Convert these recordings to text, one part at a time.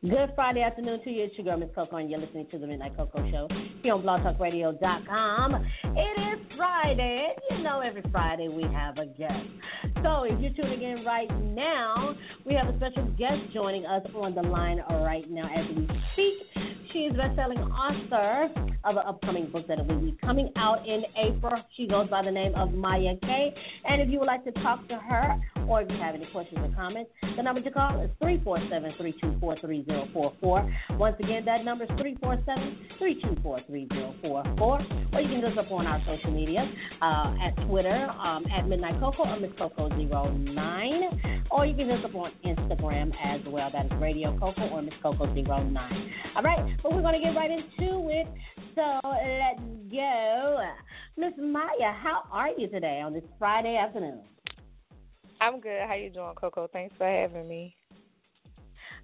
Good Friday afternoon to you. It's your girl, Miss Coco, and you're listening to the Midnight Koko Show here on blogtalkradio.com. It is Friday, you know every Friday we have a guest. So if you're tuning in right now, we have a special guest joining us on the line right now as we speak. She is best-selling author of an upcoming book that will be coming out in April. She goes by the name of Mya Kay. And if you would like to talk to her, or if you have any questions or comments, the number to call is 347-324-3044. Once again, that number is 347-324-3044. Or you can look up on our social media uh, at Twitter um, at Midnight Coco or Miss Coco09. Or you can look up on Instagram as well. That is Radio Coco or Miss Coco09. All right, but we're going to get right into it. So let's go. Miss Mya, how are you today on this Friday afternoon? I'm good. How you doing, Coco? Thanks for having me.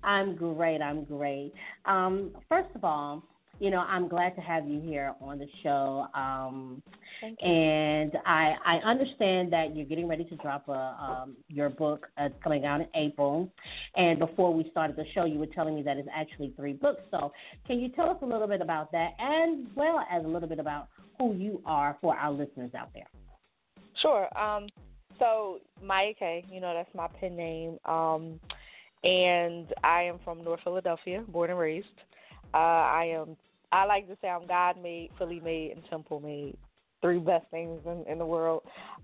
I'm great. I'm great. Um, first of all, you know, I'm glad to have you here on the show. Um, Thank you. and I I understand that you're getting ready to drop a um, your book uh, coming out in April. And before we started the show, you were telling me that it's actually three books. So can you tell us a little bit about that, as well as a little bit about who you are for our listeners out there? Sure. Um, so Mya Kay, you know that's my pen name. Um, and I am from North Philadelphia, born and raised. Uh, I am. I like to say I'm God made, Philly made, and Temple made. Three best things in, in the world.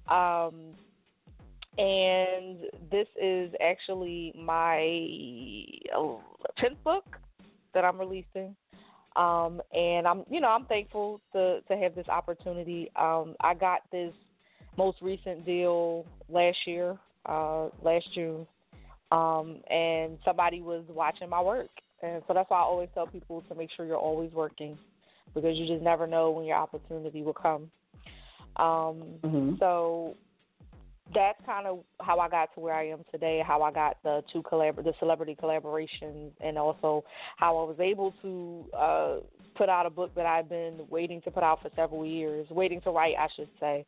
Um, and this is actually my tenth book that I'm releasing. Um, and I'm, you know, I'm thankful to to have this opportunity. Um, I got this most recent deal last year, uh, last June, um, and somebody was watching my work, and so that's why I always tell people to make sure you're always working, because you just never know when your opportunity will come. Um, Mhm. So that's kind of how I got to where I am today. How I got the two collabor- the celebrity collaborations, and also how I was able to uh, put out a book that I've been waiting to put out for several years, waiting to write, I should say.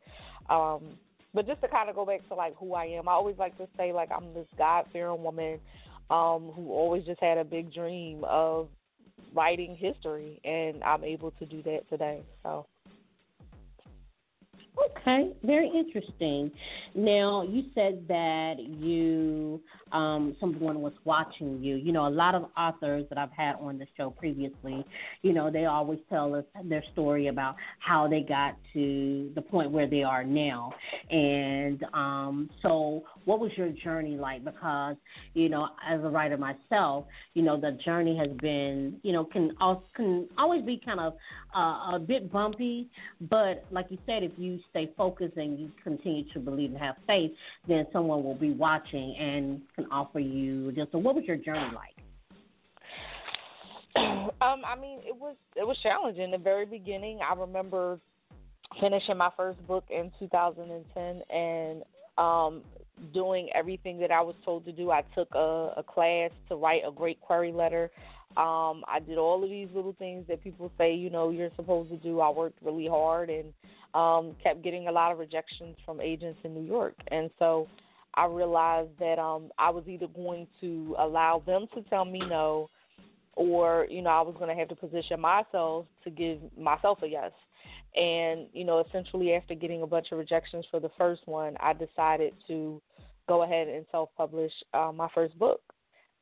Um, but just to kind of go back to like who I am, I always like to say like I'm this God fearing woman um, who always just had a big dream of writing history, and I'm able to do that today. So. Okay, very interesting. Now, you said that you, um, someone was watching you. You know, a lot of authors that I've had on the show previously, you know, they always tell us their story about how they got to the point where they are now. And um, so, what was your journey like? Because, you know, as a writer myself, you know, the journey has been, you know, can can always be kind of uh, a bit bumpy. But like you said, if you stay focused and you continue to believe and have faith, then someone will be watching and can offer you just. So, what was your journey like? um, I mean, it was it was challenging. In the very beginning, I remember finishing my first book in 2010 and um, doing everything that I was told to do. I took a, a class to write a great query letter. Um, I did all of these little things that people say, you know, you're supposed to do. I worked really hard and um, kept getting a lot of rejections from agents in New York. And so I realized that um, I was either going to allow them to tell me no or, you know, I was going to have to position myself to give myself a yes. And, you know, essentially after getting a bunch of rejections for the first one, I decided to go ahead and self publish uh, my first book.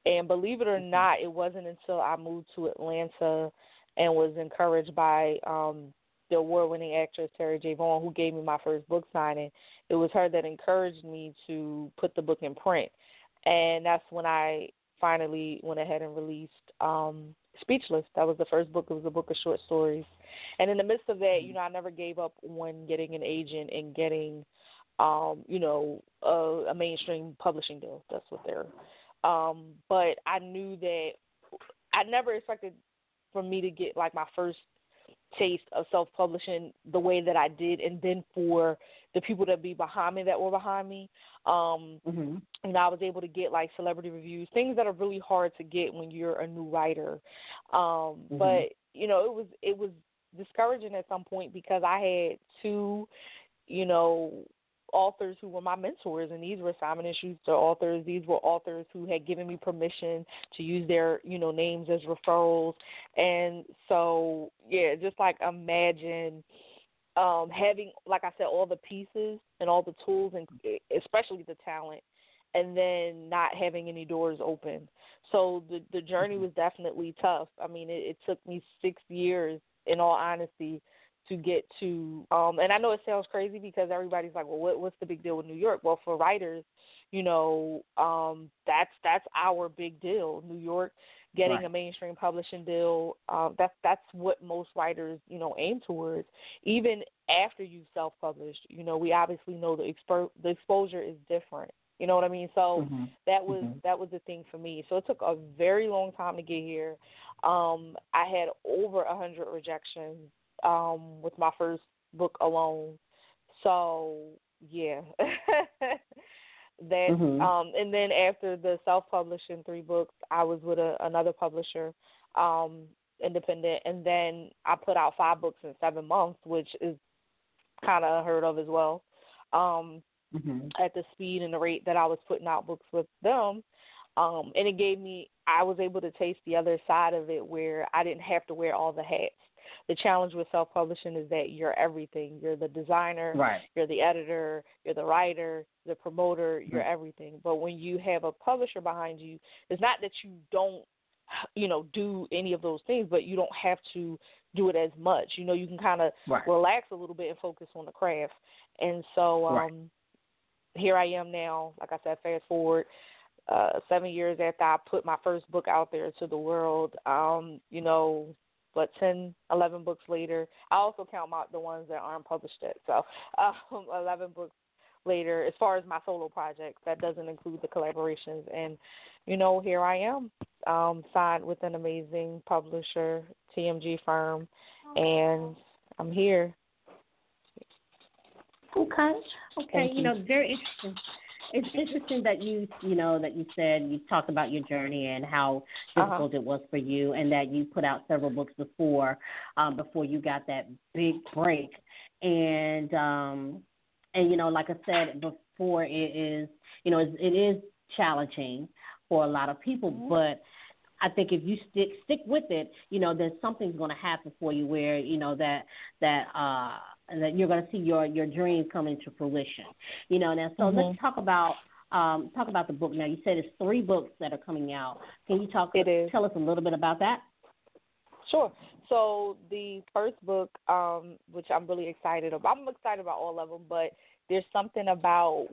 And believe it or not, it wasn't until I moved to Atlanta and was encouraged by um, the award winning actress Terri J. Vaughn, who gave me my first book signing. It was her that encouraged me to put the book in print. And that's when I finally went ahead and released um, Speechless. That was the first book. It was a book of short stories. And in the midst of that, you know, I never gave up on getting an agent and getting, um, you know, a, a mainstream publishing deal. That's what they're. Um, but I knew that I never expected for me to get like my first taste of self publishing the way that I did and then for the people that be behind me that were behind me. Um mm-hmm. you know, I was able to get like celebrity reviews, things that are really hard to get when you're a new writer. Um mm-hmm. but you know, it was it was discouraging at some point because I had two, you know, authors who were my mentors, and these were Simon and Schuster authors. These were authors who had given me permission to use their, you know, names as referrals. And so, yeah, just like imagine um having, like I said, all the pieces and all the tools, and especially the talent, and then not having any doors open. So the the journey mm-hmm. was definitely tough. I mean, it, it took me six years, in all honesty, to get to um and I know it sounds crazy because everybody's like, well what what's the big deal with New York? Well for writers, you know, um that's that's our big deal. New York getting right. a mainstream publishing deal, um that's that's what most writers, you know, aim towards. Even after you've self published, you know, we obviously know the expo- the exposure is different. You know what I mean? So mm-hmm. that was mm-hmm. that was the thing for me. So it took a very long time to get here. Um, I had over a hundred rejections um, with my first book alone. So yeah, that mm-hmm. um, and then after the self publishing three books, I was with a, another publisher, um, independent, and then I put out five books in seven months, which is kind of heard of as well. Um, mm-hmm. At the speed and the rate that I was putting out books with them, um, and it gave me I was able to taste the other side of it where I didn't have to wear all the hats the challenge with self publishing is that you're everything. You're the designer, right. you're the editor, you're the writer, the promoter, you're right. everything. But when you have a publisher behind you, it's not that you don't you know do any of those things but you don't have to do it as much you know you can kind of right. relax a little bit and focus on the craft and so um right. here i am now like i said fast forward uh seven years after i put my first book out there to the world um you know but 10, 11 books later, I also count my, the ones that aren't published yet. So, um, 11 books later, as far as my solo projects, that doesn't include the collaborations. And, you know, here I am, um, signed with an amazing publisher, TMG firm, and I'm here. Okay. Okay. You know, very interesting it's interesting that you you know that you said you talked about your journey and how uh-huh. difficult uh-huh. it was for you, and that you put out several books before um, before you got that big break, and um, and you know, like I said before, it is you know it, it is challenging for a lot of people, mm-hmm. but I think if you stick stick with it, you know, then something's going to happen for you where you know that that uh that you're going to see your your dream come into fruition. You know, now so mm-hmm. let's talk about um talk about the book. Now you said it's three books that are coming out. Can you talk it is. tell us a little bit about that? Sure. So the first book, um, which I'm really excited about, I'm excited about all of them, but there's something about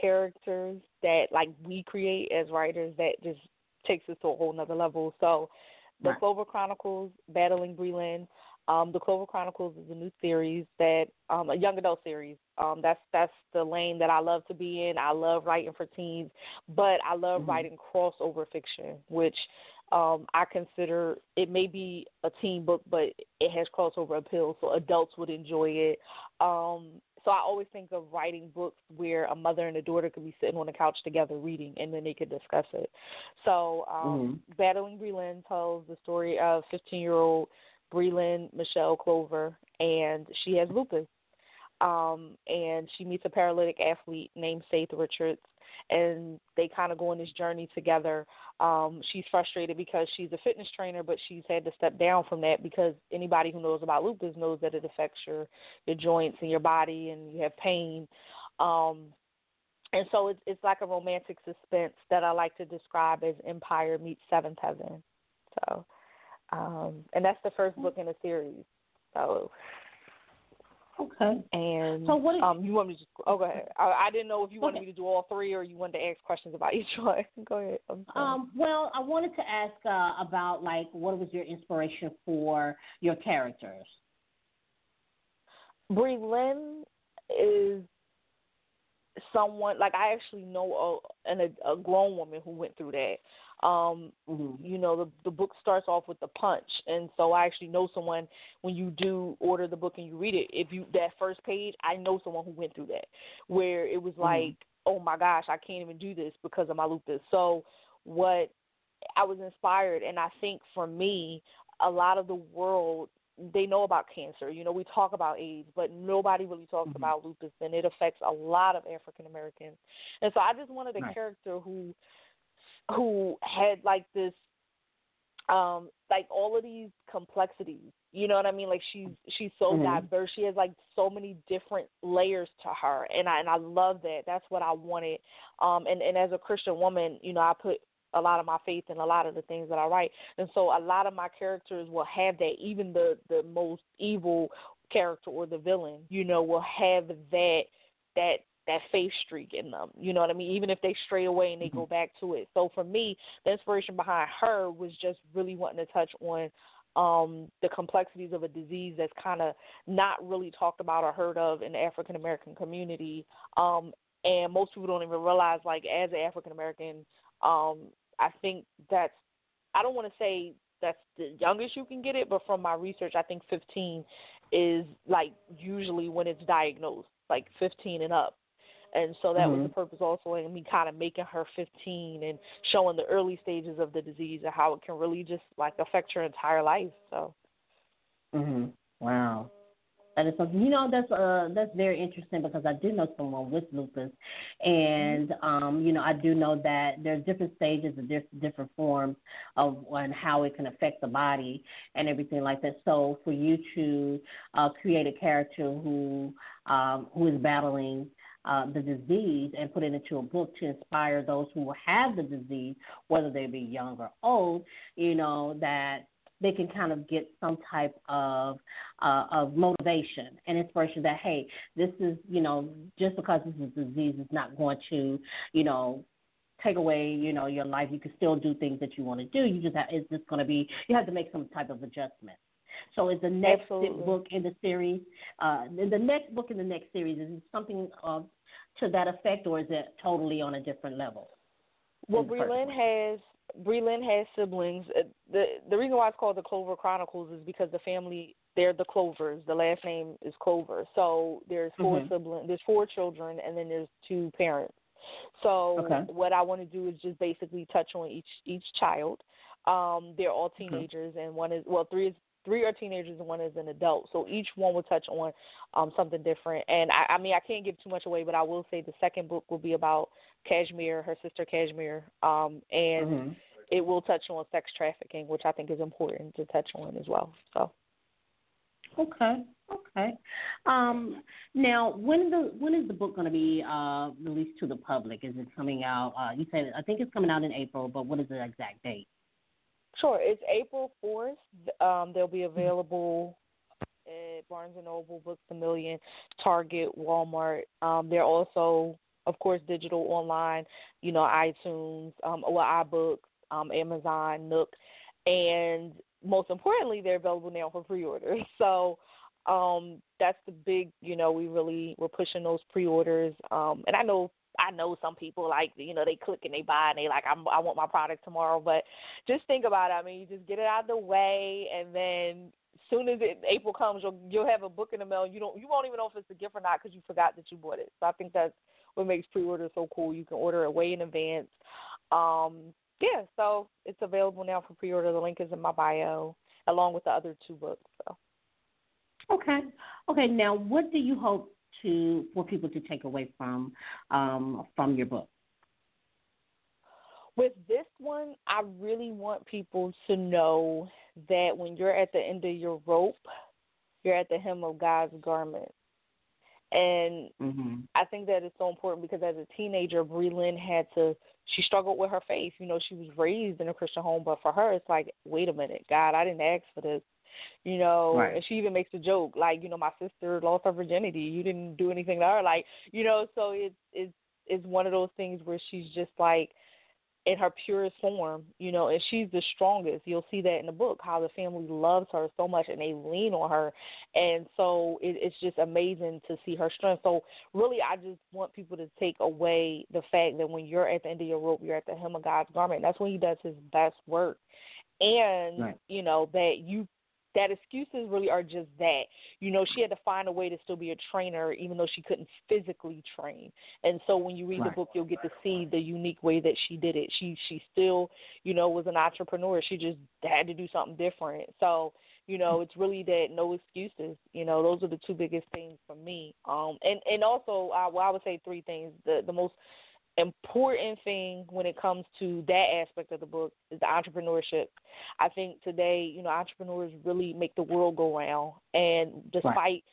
characters that like we create as writers that just takes us to a whole nother level. So, the right. Clover Chronicles, Battling Breland. Um, the Clover Chronicles is a new series that um, a young adult series. Um, that's that's the lane that I love to be in. I love writing for teens, but I love mm-hmm. writing crossover fiction, which um, I consider it may be a teen book, but it has crossover appeal, so adults would enjoy it. Um, so I always think of writing books where a mother and a daughter could be sitting on the couch together reading, and then they could discuss it. So, um, mm-hmm. Battling Breland tells the story of 15-year-old Breland Michelle Clover, and she has lupus. Um, and she meets a paralytic athlete named Faith Richards, and they kind of go on this journey together. Um, she's frustrated because she's a fitness trainer, but she's had to step down from that because anybody who knows about lupus knows that it affects your your joints and your body, and you have pain. Um, and so it's it's like a romantic suspense that I like to describe as Empire meets Seventh Heaven. So, um, and that's the first book in the series. So Okay. And so what? Is, um, you want me to just? Oh, go ahead. I, I didn't know if you wanted okay. me to do all three or you wanted to ask questions about each one. go ahead. Um. Well, I wanted to ask uh, about like what was your inspiration for your characters. Breland is someone like I actually know a, a a grown woman who went through that. Um, mm-hmm. You know, the the book starts off with the punch, and so I actually know someone when you do order the book and you read it. If you that first page, I know someone who went through that, where it was Mm-hmm. like, oh my gosh, I can't even do this because of my lupus. So what I was inspired, and I think for me, a lot of the world they know about cancer. You know, we talk about AIDS, but nobody really talks Mhm. about lupus, and it affects a lot of African Americans. And so I just wanted a Right. character who who had like this um like all of these complexities you know what i mean? Like she's she's so Mhm. diverse. She has like so many different layers to her and i and i love that. That's what i wanted. Um and and as a christian woman you know i put a lot of my faith in a lot of the things that i write. And so a lot of my characters will have that. Even the the most evil character or the villain you know will have that that that faith streak in them. You know what I mean? Even if they stray away and they go back to it. So for me, the inspiration behind her was just really wanting to touch on um the complexities of a disease that's kind of not really talked about or heard of in the African American community. Um and most people don't even realize like as an African American, um I think that's I don't want to say that's the youngest you can get it, but from my research, I think 15 is like usually when it's diagnosed, like 15 and up. And so that was Mhm. the purpose also in me kind of making her 15 and showing the early stages of the disease and how it can really just like affect your entire life. So, Mhm. Wow. That is something you know that's uh that's very interesting because I do know someone with lupus, and um you know I do know that there's different stages and diff- different forms of and how it can affect the body and everything like that. So for you to uh, create a character who um who is battling uh, the disease and put it into a book to inspire those who will have the disease, whether they be young or old, you know that they can kind of get some type of uh, of motivation and inspiration that hey, this is you know just because this is a disease is not going to you know take away you know your life. You can still do things that you want to do. You just have it's just going to be you have to make some type of adjustment. So is the next Absolutely. book in the series uh, the the next book in the next series is it something uh, to that effect or is it totally on a different level? well, Breland has Breland has siblings. Uh, the The reason why it's called the Clover Chronicles is because the family they're the Clovers. The last name is Clover. So there's 4 Mhm. siblings. There's four children, and then there's two parents. So Okay. what I want to do is just basically touch on each each child. Um, they're all Mm-hmm. teenagers, and one is well, three is three are teenagers and one is an adult. So each one will touch on um, something different. And I, I mean, I can't give too much away, but I will say the second book will be about Kashmir, her sister Kashmir, um, and Mhm. it will touch on sex trafficking, which I think is important to touch on as well. So. Okay. Okay. Um, now, when the when is the book going to be uh, released to the public? Is it coming out? Uh, you said I think it's coming out in April, but what is the exact date? Sure, it's April fourth. Um, they'll be available at Barnes and Noble, Books a Million, Target, Walmart. Um, they're also, of course, digital online. You know, iTunes, um, well, iBooks, um, Amazon, Nook, and most importantly, they're available now for pre-order. So. Um, that's the big, you know, we really we're pushing those pre-orders. Um, and I know I know some people like you know they click and they buy and they like I'm, I want my product tomorrow, but just think about it. I mean, you just get it out of the way, and then soon as it, April comes, you'll you'll have a book in the mail. You don't you won't even know if it's a gift or not because you forgot that you bought it. So I think that's what makes pre-order so cool. You can order it way in advance. Um, yeah, so it's available now for pre-order. The link is in my bio, along with the other two books. So. Okay. Okay. Now, what do you hope to for people to take away from um, from your book? With this one, I really want people to know that when you're at the end of your rope, you're at the hem of God's garment. And Mm-hmm. I think that is so important because as a teenager, Breland had to, she struggled with her faith. You know, she was raised in a Christian home, but for her, it's like, wait a minute, God, I didn't ask for this. You know, Right. and she even makes a joke like, you know, my sister lost her virginity. You didn't do anything to her, like, you know. So it's it's it's one of those things where she's just like, in her purest form, you know, and she's the strongest. You'll see that in the book how the family loves her so much and they lean on her, and so it, it's just amazing to see her strength. So really, I just want people to take away the fact that when you're at the end of your rope, you're at the hem of God's garment. That's when He does His best work, and right. you know that you that excuses really are just that. You know, she had to find a way to still be a trainer even though she couldn't physically train. And so when you read right. the book you'll get to see the unique way that she did it. She she still, you know, was an entrepreneur. She just had to do something different. So, you know, it's really that no excuses. You know, those are the two biggest things for me. Um and and also uh, well I would say three things. The the most important thing when it comes to that aspect of the book is the entrepreneurship. I think today, you know, entrepreneurs really make the world go round, and despite right.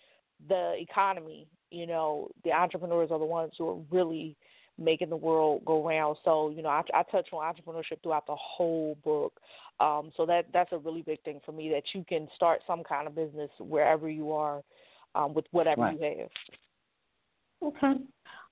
the economy, you know, the entrepreneurs are the ones who are really making the world go round. So, you know, I, I touch on entrepreneurship throughout the whole book. Um, so that that's a really big thing for me that you can start some kind of business wherever you are um, with whatever right. you have. Okay.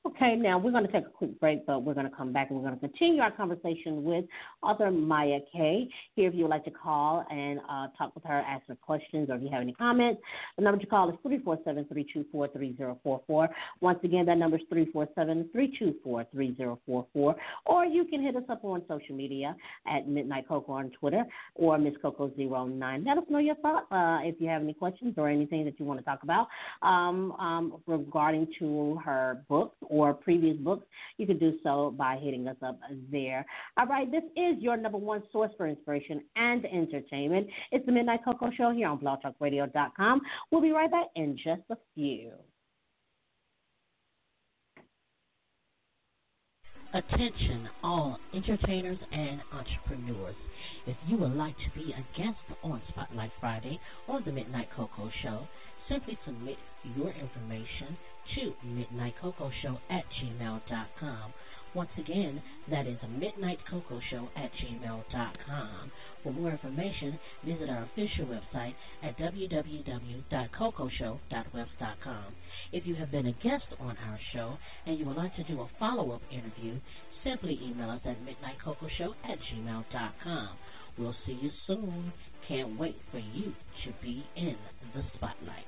Okay, now we're going to take a quick break, but we're going to come back and we're going to continue our conversation with author Mya Kay. Here, if you would like to call and uh, talk with her, ask her questions, or if you have any comments, the number to call is 347 324 3044. Once again, that number is 347 324 3044. Or you can hit us up on social media at Midnight Coco on Twitter or Miss Coco09. Let us know your thoughts uh, if you have any questions or anything that you want to talk about um, um, regarding to her book or previous books, you can do so by hitting us up there. All right, this is your number one source for inspiration and entertainment. It's the Midnight Koko Show here on blogtalkradio.com. We'll be right back in just a few. Attention, all entertainers and entrepreneurs. If you would like to be a guest on Spotlight Friday on the Midnight Coco Show, simply submit your information to midnightcocoshow at gmail.com. Once again, that is midnightcocoshow at gmail.com. For more information, visit our official website at www.cocoshow.webs.com. If you have been a guest on our show and you would like to do a follow-up interview, simply email us at midnightcocoshow at gmail.com. We'll see you soon. Can't wait for you to be in the spotlight.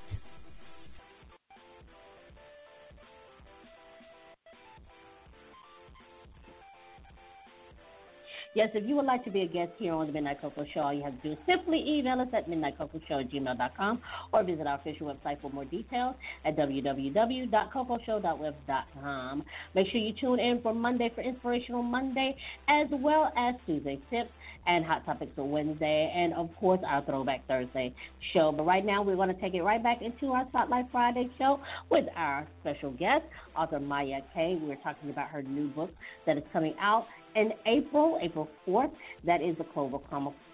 Yes, if you would like to be a guest here on the Midnight Koko Show, all you have to do is simply email us at midnightcocoshow at gmail.com or visit our official website for more details at www.cocoshow.webs.com. Make sure you tune in for Monday for Inspirational Monday, as well as Tuesday Tips and Hot Topics on Wednesday, and of course our Throwback Thursday show. But right now, we're going to take it right back into our Spotlight Friday show with our special guest, author Mya Kay. We're talking about her new book that is coming out in April, April 4th. That is the Clover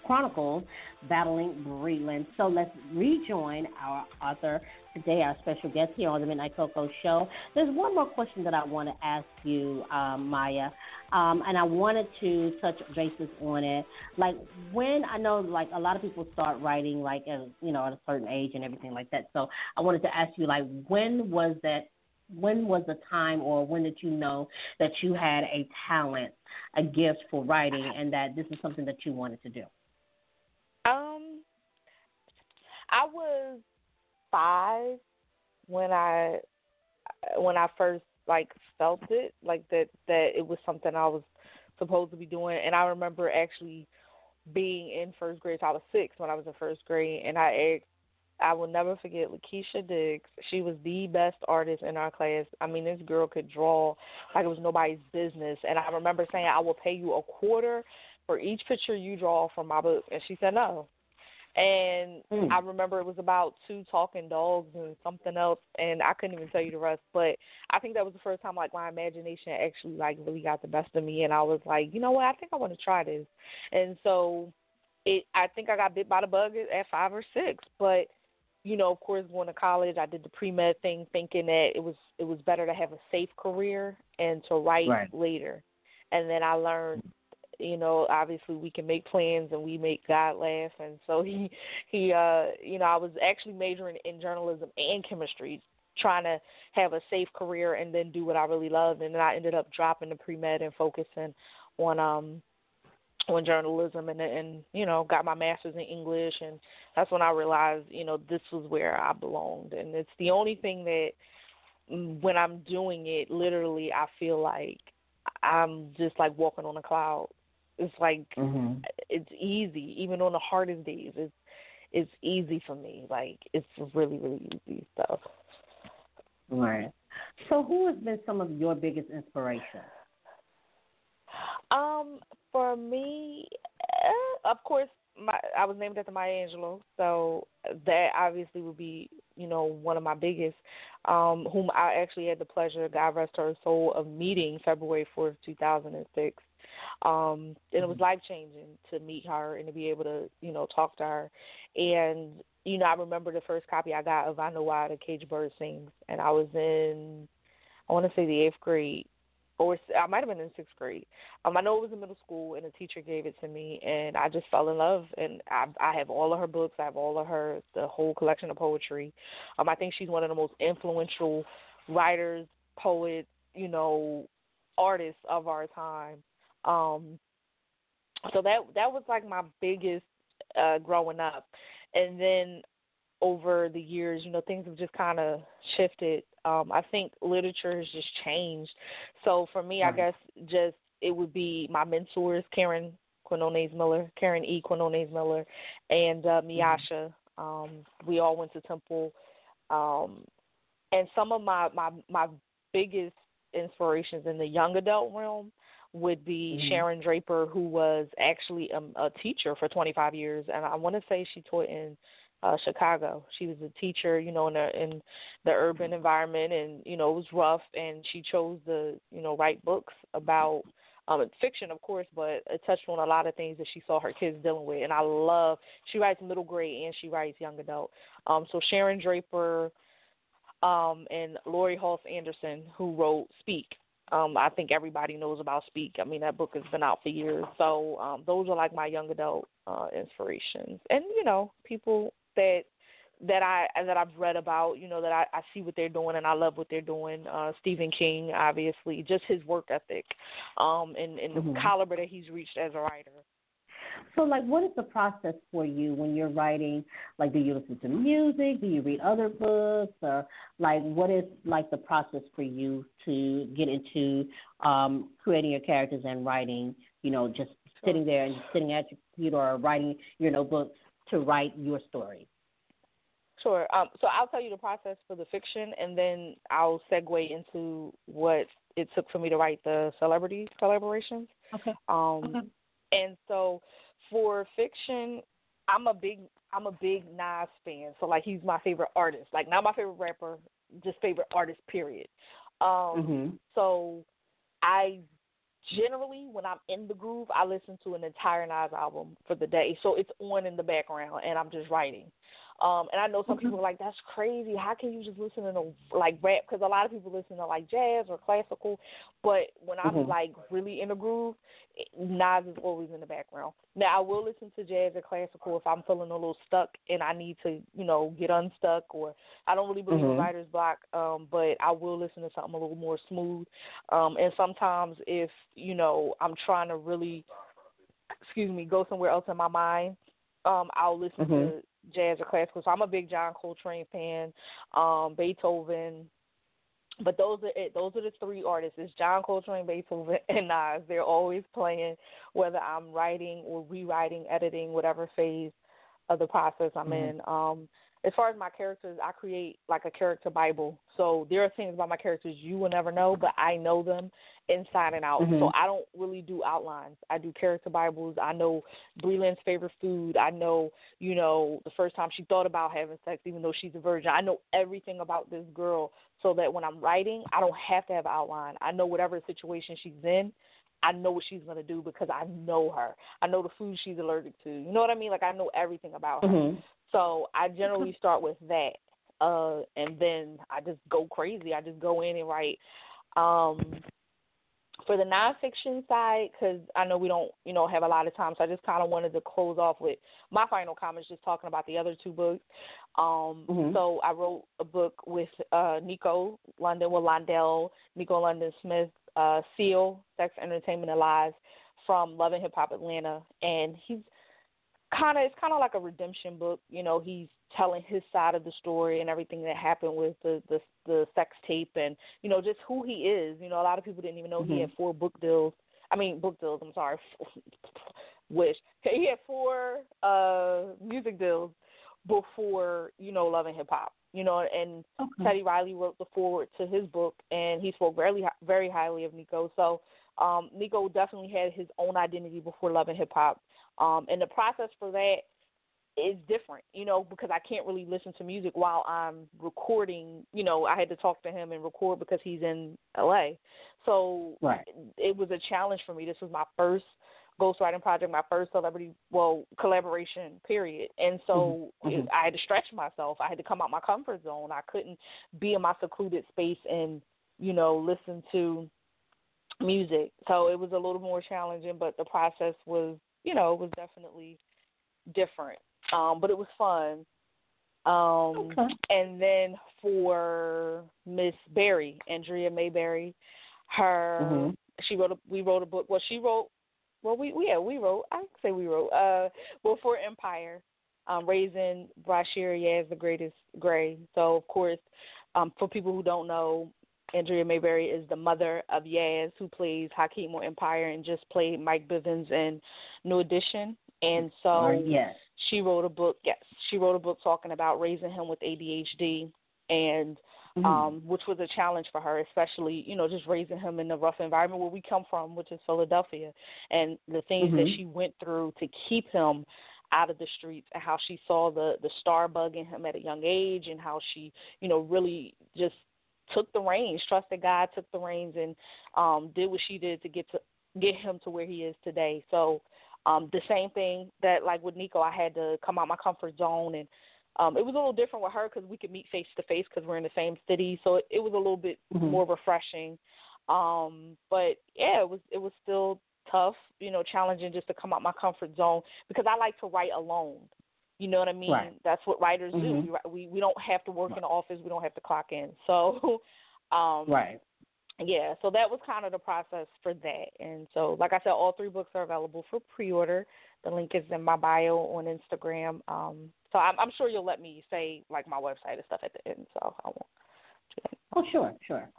Chronicles, Battling Breland. So let's rejoin our author today, our special guest here on the Midnight Koko Show. There's one more question that I want to ask you, um, Mya, um, and I wanted to touch bases on it. Like when I know, like a lot of people start writing, like at you know at a certain age and everything like that. So I wanted to ask you, like, when was that? When was the time, or when did you know that you had a talent a gift for writing and that this is something that you wanted to do? Um, I was five when I when I first like felt it, like that that it was something I was supposed to be doing, and I remember actually being in first grade. So I was six when I was in first grade, and I asked I will never forget Lakeisha Diggs. She was the best artist in our class. I mean, this girl could draw like it was nobody's business. And I remember saying, I will pay you a quarter for each picture you draw from my book. And she said no. And mm. I remember it was about two talking dogs and something else, and I couldn't even tell you the rest. But I think that was the first time like my imagination actually like really got the best of me, and I was like, you know what, I think I want to try this. And so it, I think I got bit by the bug at five or six, but you know, of course, going to college, I did the pre med thing, thinking that it was it was better to have a safe career and to write right. later. And then I learned, you know, obviously we can make plans and we make God laugh. And so he he, uh, you know, I was actually majoring in journalism and chemistry, trying to have a safe career and then do what I really loved. And then I ended up dropping the pre med and focusing on um on journalism and and you know got my master's in English and that's when I realized you know this was where I belonged. And it's the only thing that mm, when I'm doing it literally I feel like I'm just like walking on a cloud. It's like mm-hmm. it's easy. Even on the hardest days it's it's easy for me. Like it's really really easy so right. So who has been some of your biggest inspirations um, for me, uh, of course, my I was named after Maya Angelou, so that obviously would be you know one of my biggest. Um, whom I actually had the pleasure, God rest her soul, of meeting February fourth, two thousand and six. Um, and it was mm-hmm. life changing to meet her and to be able to you know talk to her. And you know I remember the first copy I got of I Know Why the Cage Bird Sings, and I was in I want to say the eighth grade or I might have been in sixth grade. Um, I know it was in middle school, and a teacher gave it to me, and I just fell in love. And I, I have all of her books. I have all of her the whole collection of poetry. Um, I think she's one of the most influential writers, poets, you know, artists of our time. Um, so that that was like my biggest uh, growing up, and then over the years, you know, things have just kind of shifted. Um, I think literature has just changed. So for me, I guess just it would be my mentors, Karen Quinones Miller, Karen E. Quinones Miller, and uh, mm-hmm. Um, we all went to Temple, um, and some of my my my biggest inspirations in the young adult realm would be mm-hmm. Sharon Draper, who was actually a, a teacher for 25 years, and I want to say she taught in uh Chicago. She was a teacher, you know, in the in the urban environment and, you know, it was rough and she chose to, you know, write books about um fiction of course, but it touched on a lot of things that she saw her kids dealing with. And I love she writes middle grade and she writes young adult. Um so Sharon Draper um and Laurie Halse Anderson who wrote Speak. Um, I think everybody knows about Speak. I mean, that book has been out for years. So um, those are like my young adult uh, inspirations, and you know, people that that I that I've read about, you know, that I, I see what they're doing and I love what they're doing. Uh Stephen King, obviously, just his work ethic, um, and, and mm-hmm. the caliber that he's reached as a writer. So, like, what is the process for you when you're writing? Like, do you listen to music? Do you read other books? Or, like, what is like the process for you to get into um, creating your characters and writing? You know, just sitting there and sitting at your computer or writing your notebook to write your story? Sure. Um, so I'll tell you the process for the fiction, and then I'll segue into what it took for me to write the celebrity collaborations. Okay. Um, okay. And so for fiction, I'm a big I'm a big Nas fan. So like he's my favorite artist. Like not my favorite rapper, just favorite artist. Period. Um, mm-hmm. So I generally when I'm in the groove, I listen to an entire Nas album for the day. So it's on in the background and I'm just writing. Um, and I know some people are like, that's crazy. How can you just listen to like rap? Because a lot of people listen to like jazz or classical. But when I'm mm-hmm. like really in a groove, Nas is always in the background. Now I will listen to jazz or classical if I'm feeling a little stuck and I need to, you know, get unstuck. Or I don't really believe mm-hmm. in writer's block, um, but I will listen to something a little more smooth. Um, and sometimes if you know I'm trying to really, excuse me, go somewhere else in my mind, um, I'll listen mm-hmm. to jazz or classical. So I'm a big John Coltrane fan, um, Beethoven. But those are it. Those are the three artists. It's John Coltrane, Beethoven, and Nas. They're always playing, whether I'm writing or rewriting, editing, whatever phase of the process I'm mm-hmm. in. Um, as far as my characters, I create like a character Bible. So there are things about my characters you will never know, but I know them inside and out. Mm-hmm. So I don't really do outlines. I do character Bibles. I know Breland's favorite food. I know, you know, the first time she thought about having sex, even though she's a virgin. I know everything about this girl so that when I'm writing, I don't have to have an outline. I know whatever situation she's in, I know what she's gonna do because I know her. I know the food she's allergic to. You know what I mean? Like I know everything about her. Mm-hmm. So I generally start with that, uh, and then I just go crazy. I just go in and write. Um, for the nonfiction side, because I know we don't, you know, have a lot of time, so I just kind of wanted to close off with my final comments, just talking about the other two books. Um, mm-hmm. So I wrote a book with uh, Nikko London, with Londell, Nikko London Smith, uh, Seal, Sex, Entertainment, and Lies. from Love and Hip Hop Atlanta, and he's kind of it's kind of like a redemption book. You know, he's telling his side of the story and everything that happened with the the the sex tape and you know just who he is. You know, a lot of people didn't even know mm-hmm. he had four book deals. I mean, book deals. I'm sorry, wish he had four uh music deals before you know Love and Hip Hop. You know, and okay. Teddy Riley wrote the foreword to his book, and he spoke very very highly of Nikko. So um, Nikko definitely had his own identity before Love and Hip Hop, um, and the process for that is different, you know, because I can't really listen to music while I'm recording. You know, I had to talk to him and record because he's in LA. So right. it was a challenge for me. This was my first ghostwriting project, my first celebrity well collaboration period, and so mm-hmm. it, I had to stretch myself. I had to come out my comfort zone. I couldn't be in my secluded space and you know listen to music. So it was a little more challenging, but the process was you know was definitely different. Um, but it was fun. Um, okay. And then for Miss Berry, Andrea Mayberry, her mm-hmm. she wrote a we wrote a book. Well, she wrote well, we, we yeah we wrote. I say we wrote. Uh, well, for Empire, um, raising Bryshere as the greatest gray. So of course, um, for people who don't know, Andrea Mayberry is the mother of Yazz, who plays Hakeem on Empire and just played Mike Bivins in New Edition. And so yes. she wrote a book. Yes, she wrote a book talking about raising him with ADHD and mm-hmm. um, which was a challenge for her, especially you know just raising him in the rough environment where we come from, which is Philadelphia, and the things mm-hmm. that she went through to keep him out of the streets and how she saw the the star bug in him at a young age and how she you know really just took the reins trusted god took the reins and um did what she did to get to get him to where he is today so um the same thing that like with nikko i had to come out my comfort zone and um, it was a little different with her because we could meet face to face because we're in the same city, so it, it was a little bit mm-hmm. more refreshing. Um, but yeah, it was it was still tough, you know, challenging just to come out my comfort zone because I like to write alone. You know what I mean? Right. That's what writers mm-hmm. do. We, we we don't have to work right. in the office. We don't have to clock in. So, um, right. Yeah, so that was kind of the process for that. And so, like I said, all three books are available for pre-order. The link is in my bio on Instagram. Um, so I'm, I'm sure you'll let me say like my website and stuff at the end. So I won't. Oh, sure, sure.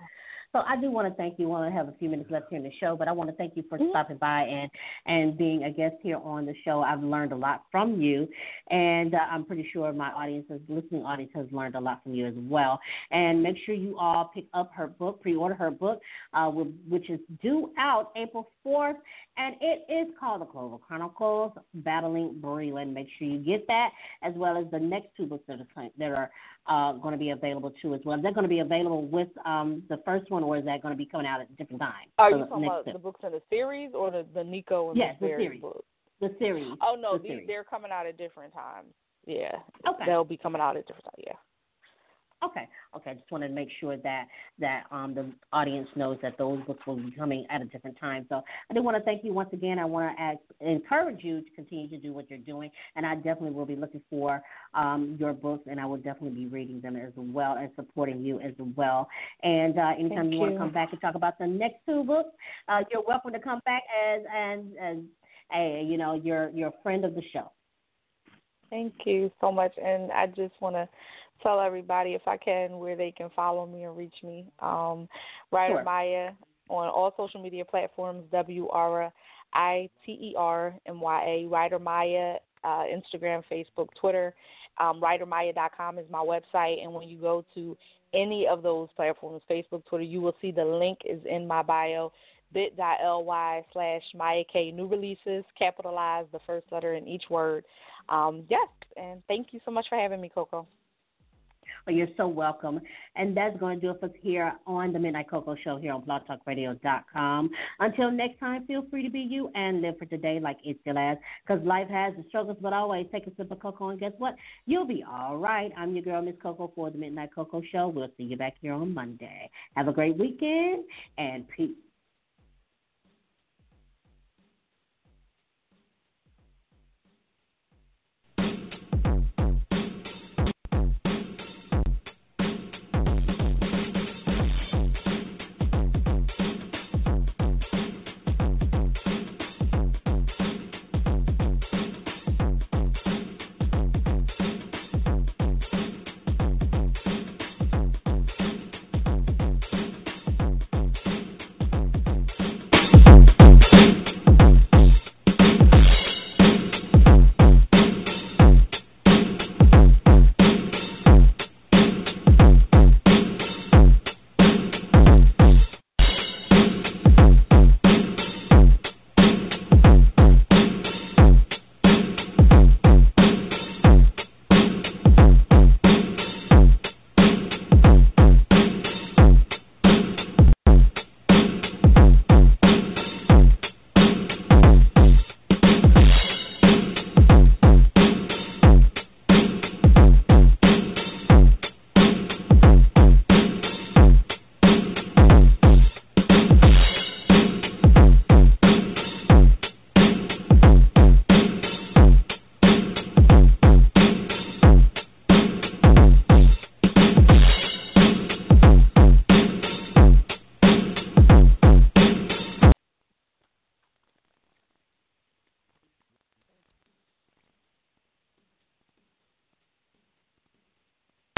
So I do want to thank you. I only have a few minutes left here in the show, but I want to thank you for mm-hmm. stopping by and and being a guest here on the show. I've learned a lot from you, and uh, I'm pretty sure my audience, listening audience, has learned a lot from you as well. And make sure you all pick up her book, pre-order her book, uh, which is due out April 4th, and it is called The Clover Chronicles: Battling Breland. Make sure you get that, as well as the next two books that are that are uh, going to be available too as well. They're going to be available with um, the first one, or is that going to be coming out at a different times? Are you talking about the books in the series or the, the Nikko and yes, the, the series books? The series. Oh no, the these, series. they're coming out at different times. Yeah. Okay. They'll be coming out at different times. Yeah. Okay, okay. I just wanted to make sure that that um, the audience knows that those books will be coming at a different time. So I do want to thank you once again. I want to ask, encourage you to continue to do what you're doing, and I definitely will be looking for um, your books, and I will definitely be reading them as well and supporting you as well. And uh, anytime you, you, want to come back and talk about the next two books, uh, you're welcome to come back as as as a you know you're you're friend of the show. Thank you so much, and I just want to tell everybody, if I can, where they can follow me and reach me. Um, Writer sure. Mya on all social media platforms, W R I T E R M Y A, Writer Mya, uh, Instagram, Facebook, Twitter. Um, WriterMya.com is my website, and when you go to any of those platforms, Facebook, Twitter, you will see the link is in my bio bit.ly slash Mya Kay. New releases, capitalize the first letter in each word. Um, yes, and thank you so much for having me, Coco. Well, you're so welcome. And that's going to do it for us here on the Midnight Koko Show here on blogtalkradio.com. Until next time, feel free to be you and live for today like it still has. Because life has its struggles, but always take a sip of cocoa, and guess what? You'll be all right. I'm your girl, Miss Coco, for the Midnight Koko Show. We'll see you back here on Monday. Have a great weekend, and peace.